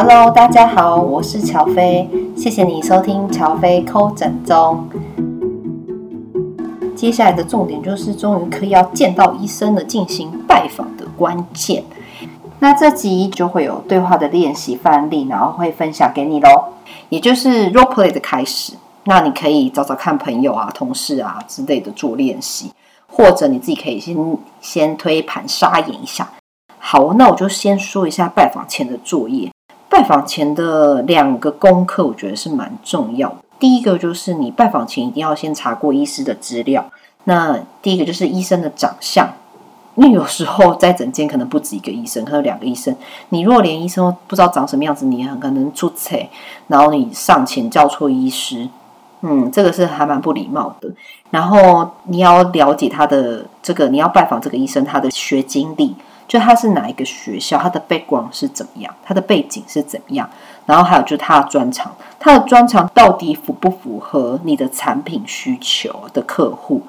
Hello，大家好，我是乔飞，谢谢你收听乔飞抠诊中。接下来的重点就是，终于可以要见到医生了，进行拜访的关键。那这集就会有对话的练习范例，然后会分享给你喽，也就是 role play 的开始。那你可以找找看朋友啊、同事啊之类的做练习，或者你自己可以先先推盘沙演一下。好，那我就先说一下拜访前的作业。拜访前的两个功课，我觉得是蛮重要的。第一个就是你拜访前一定要先查过医师的资料。那第一个就是医生的长相。因为有时候在诊间可能不止一个医生，可能有两个医生。你若连医生都不知道长什么样子，你很可能出错，然后你上前叫错医师，嗯，这个是还蛮不礼貌的。然后你要了解他的这个，你要拜访这个医生，他的学经历，就他是哪一个学校，他的 background 是怎么样，他的背景是怎么样。然后还有就是他的专长，他的专长到底符不符合你的产品需求的客户，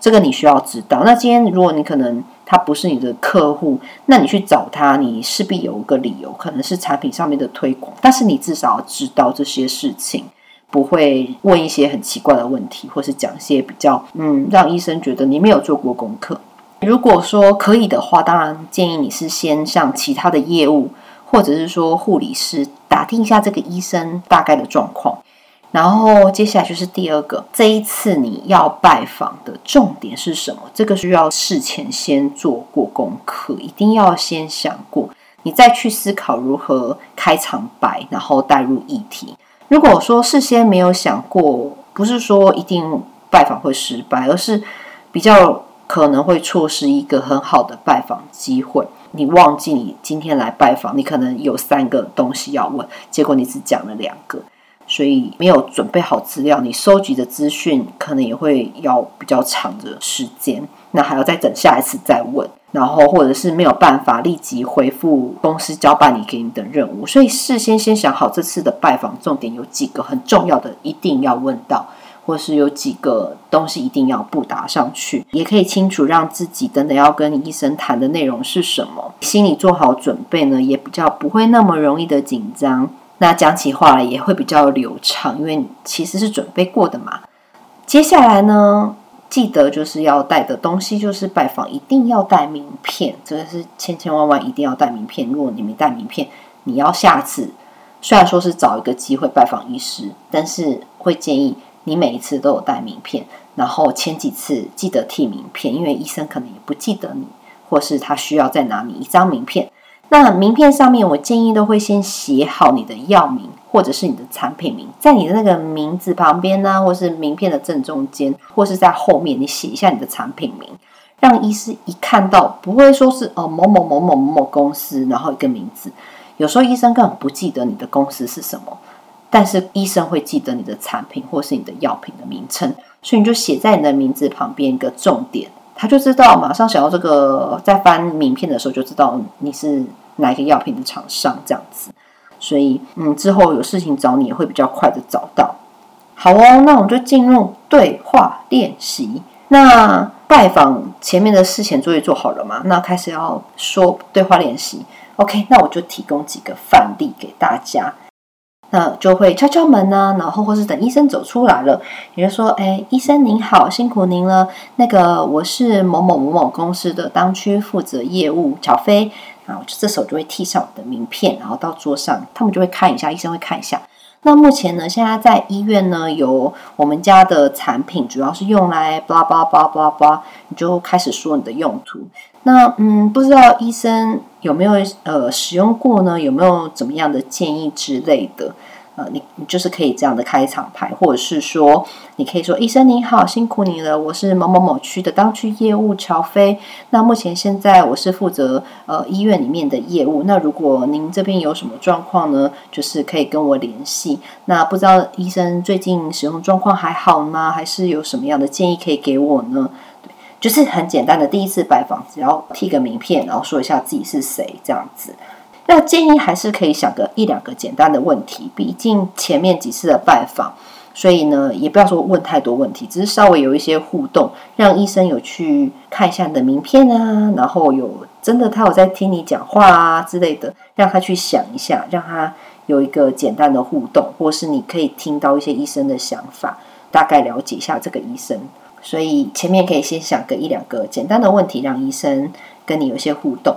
这个你需要知道。那今天如果你可能。他不是你的客户，那你去找他，你势必有一个理由，可能是产品上面的推广。但是你至少要知道这些事情，不会问一些很奇怪的问题，或是讲一些比较嗯，让医生觉得你没有做过功课。如果说可以的话，当然建议你是先向其他的业务，或者是说护理师打听一下这个医生大概的状况。然后接下来就是第二个，这一次你要拜访的重点是什么？这个需要事前先做过功课，一定要先想过，你再去思考如何开场白，然后带入议题。如果说事先没有想过，不是说一定拜访会失败，而是比较可能会错失一个很好的拜访机会。你忘记你今天来拜访，你可能有三个东西要问，结果你只讲了两个。所以没有准备好资料，你收集的资讯可能也会要比较长的时间，那还要再等下一次再问，然后或者是没有办法立即回复公司交办你给你的任务，所以事先先想好这次的拜访重点有几个很重要的，一定要问到，或是有几个东西一定要布达上去，也可以清楚让自己等等要跟医生谈的内容是什么，心里做好准备呢，也比较不会那么容易的紧张。那讲起话来也会比较流畅，因为其实是准备过的嘛。接下来呢，记得就是要带的东西就是拜访一定要带名片，这个是千千万万一定要带名片。如果你没带名片，你要下次虽然说是找一个机会拜访医师，但是会建议你每一次都有带名片，然后前几次记得替名片，因为医生可能也不记得你，或是他需要再拿你一张名片。那名片上面，我建议都会先写好你的药名或者是你的产品名，在你的那个名字旁边呢，或是名片的正中间，或是在后面，你写一下你的产品名，让医师一看到不会说是哦某某某某某某公司，然后一个名字。有时候医生根本不记得你的公司是什么，但是医生会记得你的产品或是你的药品的名称，所以你就写在你的名字旁边一个重点。他就知道，马上想要这个，在翻名片的时候就知道你是哪一个药品的厂商这样子，所以嗯，之后有事情找你也会比较快的找到。好哦，那我们就进入对话练习。那拜访前面的事前作业做好了吗？那开始要说对话练习。OK，那我就提供几个范例给大家。那就会敲敲门呢、然后或是等医生走出来了，也就说，哎，医生您好，辛苦您了。那个我是某某某某公司的当区负责业务小飞，然后这时候就会递上我的名片，然后到桌上，他们就会看一下，医生会看一下。那目前呢，现在在医院呢，有我们家的产品，主要是用来巴拉巴拉巴拉巴拉巴拉，你就开始说你的用途。那嗯，不知道医生有没有呃使用过呢？有没有怎么样的建议之类的？呃，你你就是可以这样的开场白，或者是说，你可以说：“医生您好，辛苦你了，我是某某某区的当区业务乔飞。那目前现在我是负责呃医院里面的业务。那如果您这边有什么状况呢，就是可以跟我联系。那不知道医生最近使用状况还好吗？还是有什么样的建议可以给我呢？就是很简单的第一次拜访，只要递个名片，然后说一下自己是谁，这样子。”那建议还是可以想个一两个简单的问题，毕竟前面几次的拜访，所以呢，也不要说问太多问题，只是稍微有一些互动，让医生有去看一下你的名片啊，然后有真的他有在听你讲话啊之类的，让他去想一下，让他有一个简单的互动，或是你可以听到一些医生的想法，大概了解一下这个医生。所以前面可以先想个一两个简单的问题，让医生跟你有一些互动。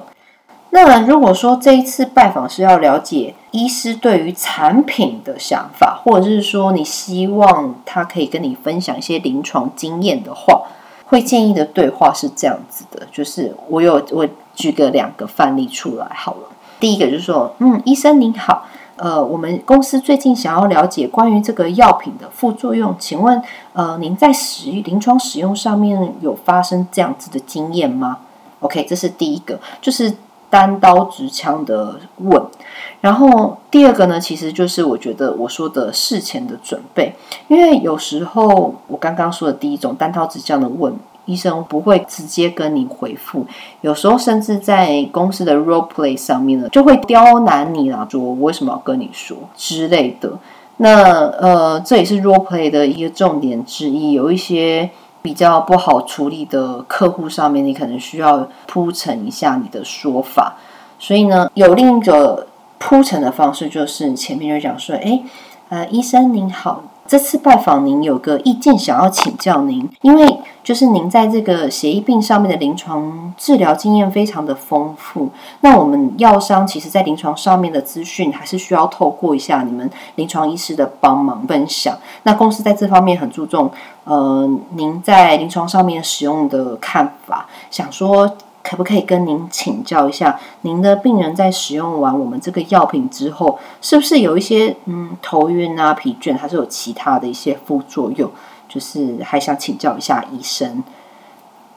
那如果说这一次拜访是要了解医师对于产品的想法，或者是说你希望他可以跟你分享一些临床经验的话，会建议的对话是这样子的，就是我有我举个两个范例出来好了。第一个就是说，嗯，医生您好，呃，我们公司最近想要了解关于这个药品的副作用，请问，呃，您在使临床使用上面有发生这样子的经验吗？OK，这是第一个，就是。单刀直枪的问，然后第二个呢，其实就是我觉得我说的事前的准备，因为有时候我刚刚说的第一种单刀直枪的问，医生不会直接跟你回复，有时候甚至在公司的 role play 上面呢，就会刁难你啦，说我为什么要跟你说之类的。那呃，这也是 role play 的一个重点之一，有一些。比较不好处理的客户上面，你可能需要铺陈一下你的说法。所以呢，有另一个铺陈的方式，就是前面就讲说：“诶，呃，医生您好。”这次拜访您有个意见想要请教您，因为就是您在这个血液病上面的临床治疗经验非常的丰富，那我们药商其实在临床上面的资讯还是需要透过一下你们临床医师的帮忙分享。那公司在这方面很注重，呃，您在临床上面使用的看法，想说。可不可以跟您请教一下，您的病人在使用完我们这个药品之后，是不是有一些嗯头晕啊、疲倦，还是有其他的一些副作用？就是还想请教一下医生。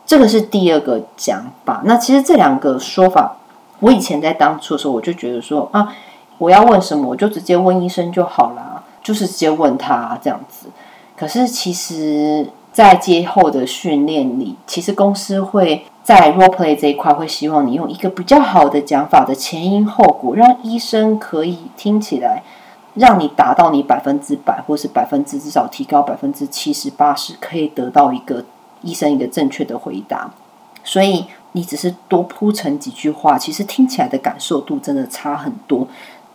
这个是第二个讲法。那其实这两个说法，我以前在当初的时候，我就觉得说啊，我要问什么，我就直接问医生就好了，就是直接问他这样子。可是其实，在接后的训练里，其实公司会。在 role play 这一块，会希望你用一个比较好的讲法的前因后果，让医生可以听起来，让你达到你百分之百，或是百分之至少提高百分之七十八十，可以得到一个医生一个正确的回答。所以你只是多铺陈几句话，其实听起来的感受度真的差很多。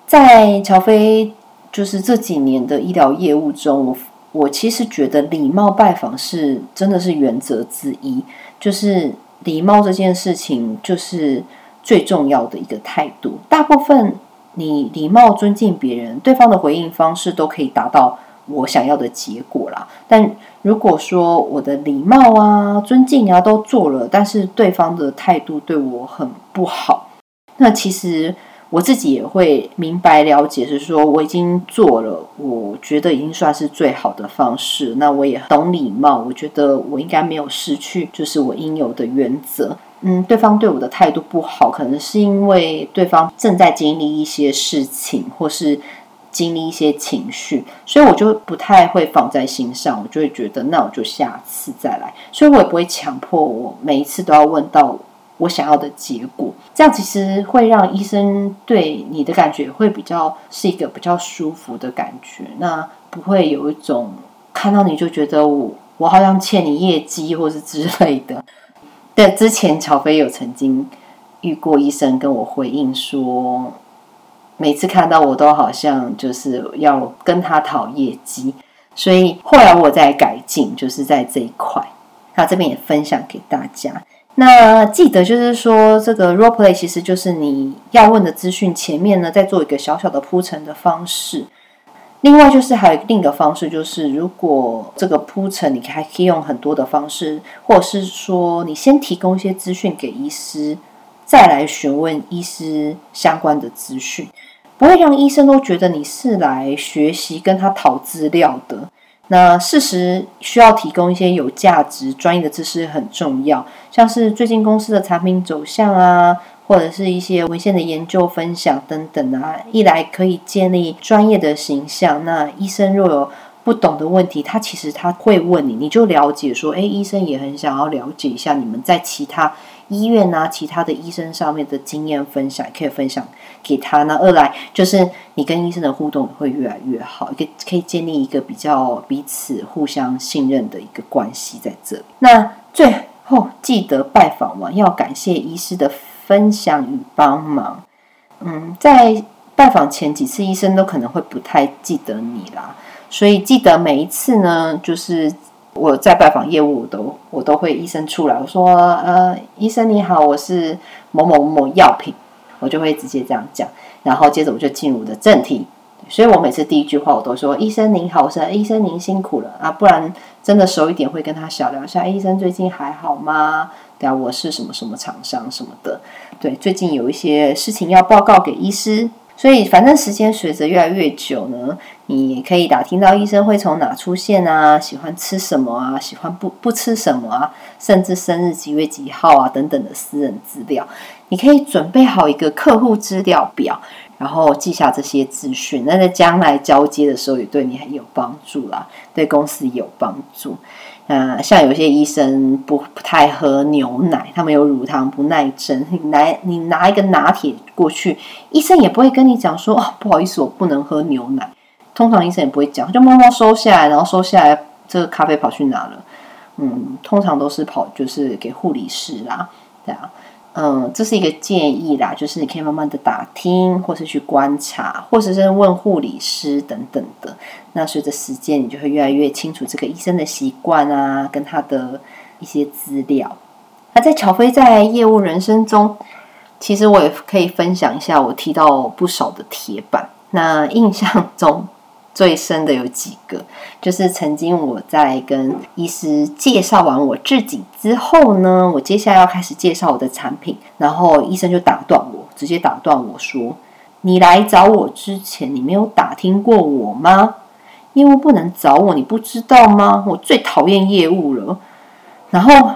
在乔飞就是这几年的医疗业务中，我我其实觉得礼貌拜访是真的是原则之一，就是。礼貌这件事情就是最重要的一个态度。大部分你礼貌尊敬别人，对方的回应方式都可以达到我想要的结果啦。但如果说我的礼貌啊、尊敬啊都做了，但是对方的态度对我很不好，那其实。我自己也会明白了解，是说我已经做了，我觉得已经算是最好的方式。那我也懂礼貌，我觉得我应该没有失去，就是我应有的原则。嗯，对方对我的态度不好，可能是因为对方正在经历一些事情，或是经历一些情绪，所以我就不太会放在心上。我就会觉得，那我就下次再来。所以我也不会强迫我每一次都要问到。我想要的结果，这样其实会让医生对你的感觉会比较是一个比较舒服的感觉，那不会有一种看到你就觉得我我好像欠你业绩或是之类的。对，之前乔飞有曾经遇过医生跟我回应说，每次看到我都好像就是要跟他讨业绩，所以后来我在改进，就是在这一块，那这边也分享给大家。那记得就是说，这个 role play 其实就是你要问的资讯前面呢，再做一个小小的铺陈的方式。另外就是还有另一个方式，就是如果这个铺陈你还可以用很多的方式，或者是说你先提供一些资讯给医师，再来询问医师相关的资讯，不会让医生都觉得你是来学习跟他讨资料的。那事实需要提供一些有价值、专业的知识很重要，像是最近公司的产品走向啊，或者是一些文献的研究分享等等啊，一来可以建立专业的形象。那医生若有不懂的问题，他其实他会问你，你就了解说，诶，医生也很想要了解一下你们在其他医院啊、其他的医生上面的经验分享，可以分享给他。那二来就是你跟医生的互动会越来越好，可可以建立一个比较彼此互相信任的一个关系在这里。那最后记得拜访完要感谢医师的分享与帮忙。嗯，在拜访前几次医生都可能会不太记得你啦，所以记得每一次呢，就是我在拜访业务我都我都会医生出来，我说呃，医生你好，我是某某某药品，我就会直接这样讲，然后接着我就进入的正题。所以我每次第一句话我都说：“医生您好，我是医生您辛苦了啊！”不然真的熟一点会跟他小聊一下：“医生最近还好吗？”对啊，我是什么什么厂商什么的。对，最近有一些事情要报告给医师。所以反正时间随着越来越久呢，你也可以打听到医生会从哪出现啊，喜欢吃什么啊，喜欢不不吃什么啊，甚至生日几月几号啊等等的私人资料。你可以准备好一个客户资料表。然后记下这些资讯，那在将来交接的时候也对你很有帮助啦，对公司也有帮助。呃，像有些医生不不太喝牛奶，他们有乳糖不耐症，你来你拿一个拿铁过去，医生也不会跟你讲说哦，不好意思，我不能喝牛奶。通常医生也不会讲，就默默收下来，然后收下来，这个咖啡跑去哪了？嗯，通常都是跑就是给护理师啦，对啊。嗯，这是一个建议啦，就是你可以慢慢的打听，或是去观察，或者是问护理师等等的。那随着时间，你就会越来越清楚这个医生的习惯啊，跟他的一些资料。那在乔飞在业务人生中，其实我也可以分享一下，我提到不少的铁板。那印象中。最深的有几个，就是曾经我在跟医师介绍完我自己之后呢，我接下来要开始介绍我的产品，然后医生就打断我，直接打断我说：“你来找我之前，你没有打听过我吗？业务不能找我，你不知道吗？我最讨厌业务了。”然后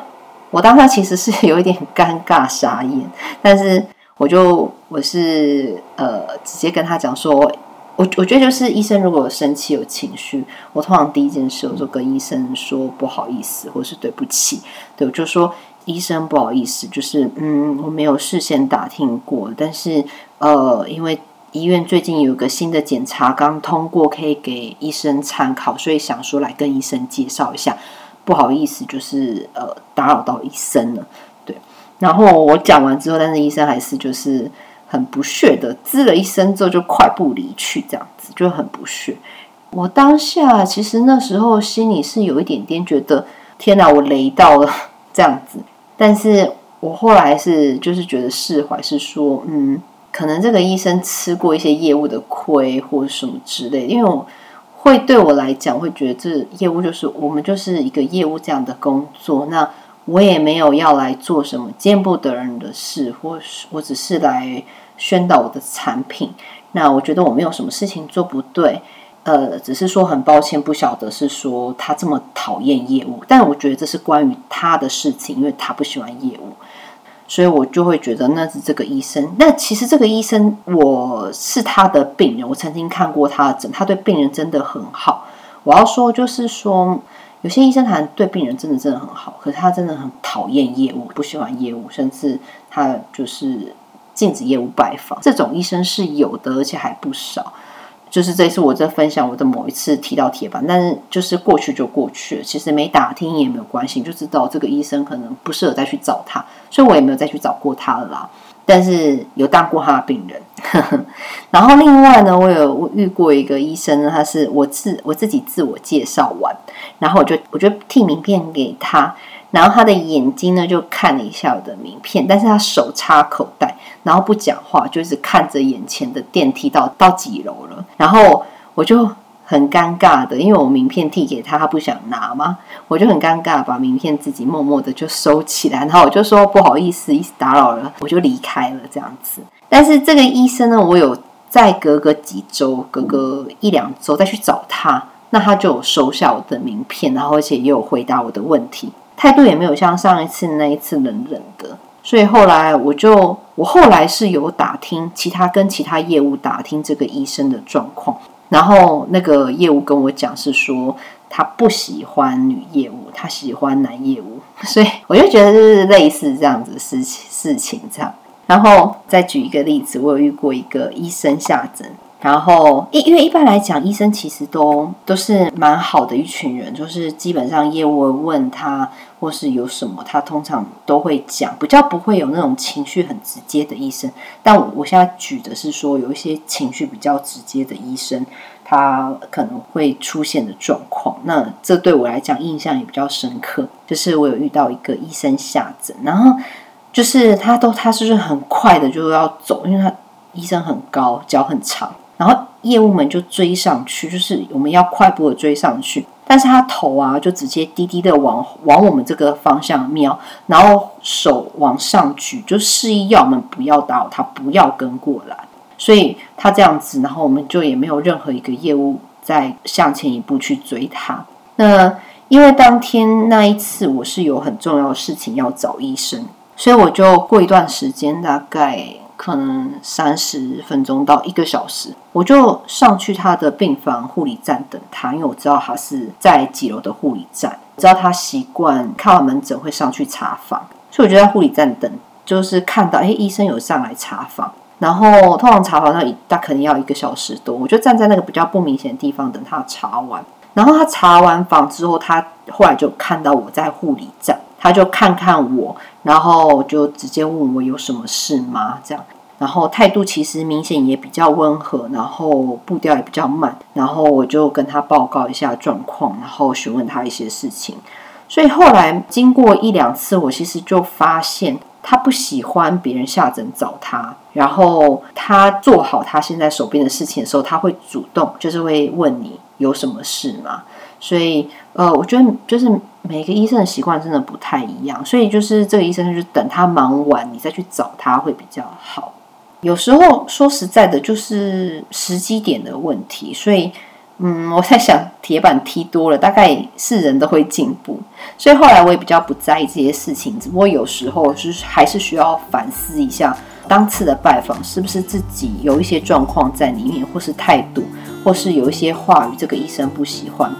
我当下其实是有一点尴尬傻眼，但是我就我是呃直接跟他讲说。我我觉得就是医生如果生气有情绪，我通常第一件事我就跟医生说不好意思，或是对不起。对，我就说医生不好意思，就是嗯，我没有事先打听过，但是呃，因为医院最近有个新的检查刚通过，可以给医生参考，所以想说来跟医生介绍一下。不好意思，就是呃打扰到医生了。对，然后我讲完之后，但是医生还是就是。很不屑的滋了一声之后就快步离去，这样子就很不屑。我当下其实那时候心里是有一点点觉得天哪，我雷到了这样子。但是我后来是就是觉得释怀，是说嗯，可能这个医生吃过一些业务的亏或者什么之类，因为我会对我来讲会觉得这业务就是我们就是一个业务这样的工作，那我也没有要来做什么见不得人的事，或是我只是来。宣导我的产品，那我觉得我没有什么事情做不对，呃，只是说很抱歉，不晓得是说他这么讨厌业务，但我觉得这是关于他的事情，因为他不喜欢业务，所以我就会觉得那是这个医生。那其实这个医生我是他的病人，我曾经看过他的诊，他对病人真的很好。我要说就是说，有些医生他对病人真的真的很好，可是他真的很讨厌业务，不喜欢业务，甚至他就是。禁止业务拜访，这种医生是有的，而且还不少。就是这次我在分享我的某一次提到铁板，但是就是过去就过去了，其实没打听也没有关系，就知道这个医生可能不适合再去找他，所以我也没有再去找过他了啦。但是有当过他的病人，然后另外呢，我有遇过一个医生呢，他是我自我自己自我介绍完，然后我就我就递名片给他。然后他的眼睛呢，就看了一下我的名片，但是他手插口袋，然后不讲话，就是看着眼前的电梯到到几楼了。然后我就很尴尬的，因为我名片递给他，他不想拿嘛，我就很尴尬，把名片自己默默的就收起来。然后我就说不好意思，打扰了，我就离开了这样子。但是这个医生呢，我有再隔个几周，隔个一两周再去找他，那他就有收下我的名片，然后而且也有回答我的问题。态度也没有像上一次那一次冷冷的，所以后来我就我后来是有打听其他跟其他业务打听这个医生的状况，然后那个业务跟我讲是说他不喜欢女业务，他喜欢男业务，所以我就觉得就是类似这样子事情事情这样。然后再举一个例子，我有遇过一个医生下诊，然后，因因为一般来讲，医生其实都都是蛮好的一群人，就是基本上业务问他或是有什么，他通常都会讲，比较不会有那种情绪很直接的医生。但我我现在举的是说，有一些情绪比较直接的医生，他可能会出现的状况。那这对我来讲印象也比较深刻，就是我有遇到一个医生下诊，然后就是他都他是不是很快的就要走，因为他医生很高，脚很长。业务们就追上去，就是我们要快步的追上去，但是他头啊就直接低低的往往我们这个方向瞄，然后手往上举，就示意要我们不要打扰他，不要跟过来。所以他这样子，然后我们就也没有任何一个业务再向前一步去追他。那因为当天那一次我是有很重要的事情要找医生，所以我就过一段时间，大概。可能三十分钟到一个小时，我就上去他的病房护理站等他，因为我知道他是在几楼的护理站，知道他习惯看完门诊会上去查房，所以我就在护理站等，就是看到哎，医生有上来查房，然后通常查房那他肯定要一个小时多，我就站在那个比较不明显的地方等他查完，然后他查完房之后，他后来就看到我在护理站。他就看看我，然后就直接问我有什么事吗？这样，然后态度其实明显也比较温和，然后步调也比较慢，然后我就跟他报告一下状况，然后询问他一些事情。所以后来经过一两次，我其实就发现他不喜欢别人下诊找他，然后他做好他现在手边的事情的时候，他会主动就是会问你有什么事吗？所以呃，我觉得就是。每个医生的习惯真的不太一样，所以就是这个医生就是等他忙完，你再去找他会比较好。有时候说实在的，就是时机点的问题。所以，嗯，我在想，铁板踢多了，大概是人都会进步。所以后来我也比较不在意这些事情，只不过有时候就是还是需要反思一下，当次的拜访是不是自己有一些状况在里面，或是态度，或是有一些话语，这个医生不喜欢。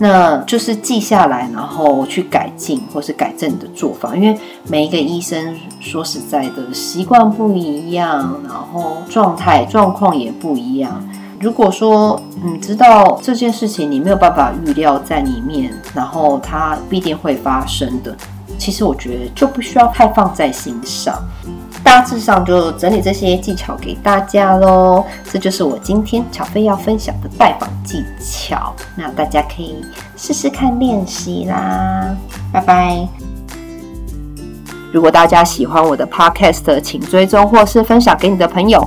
那就是记下来，然后去改进或是改正你的做法，因为每一个医生说实在的习惯不一样，然后状态状况也不一样。如果说你知道这件事情你没有办法预料在里面，然后它必定会发生的，其实我觉得就不需要太放在心上。大致上就整理这些技巧给大家喽，这就是我今天巧飞要分享的拜访技巧，那大家可以试试看练习啦，拜拜。如果大家喜欢我的 podcast，请追踪或是分享给你的朋友。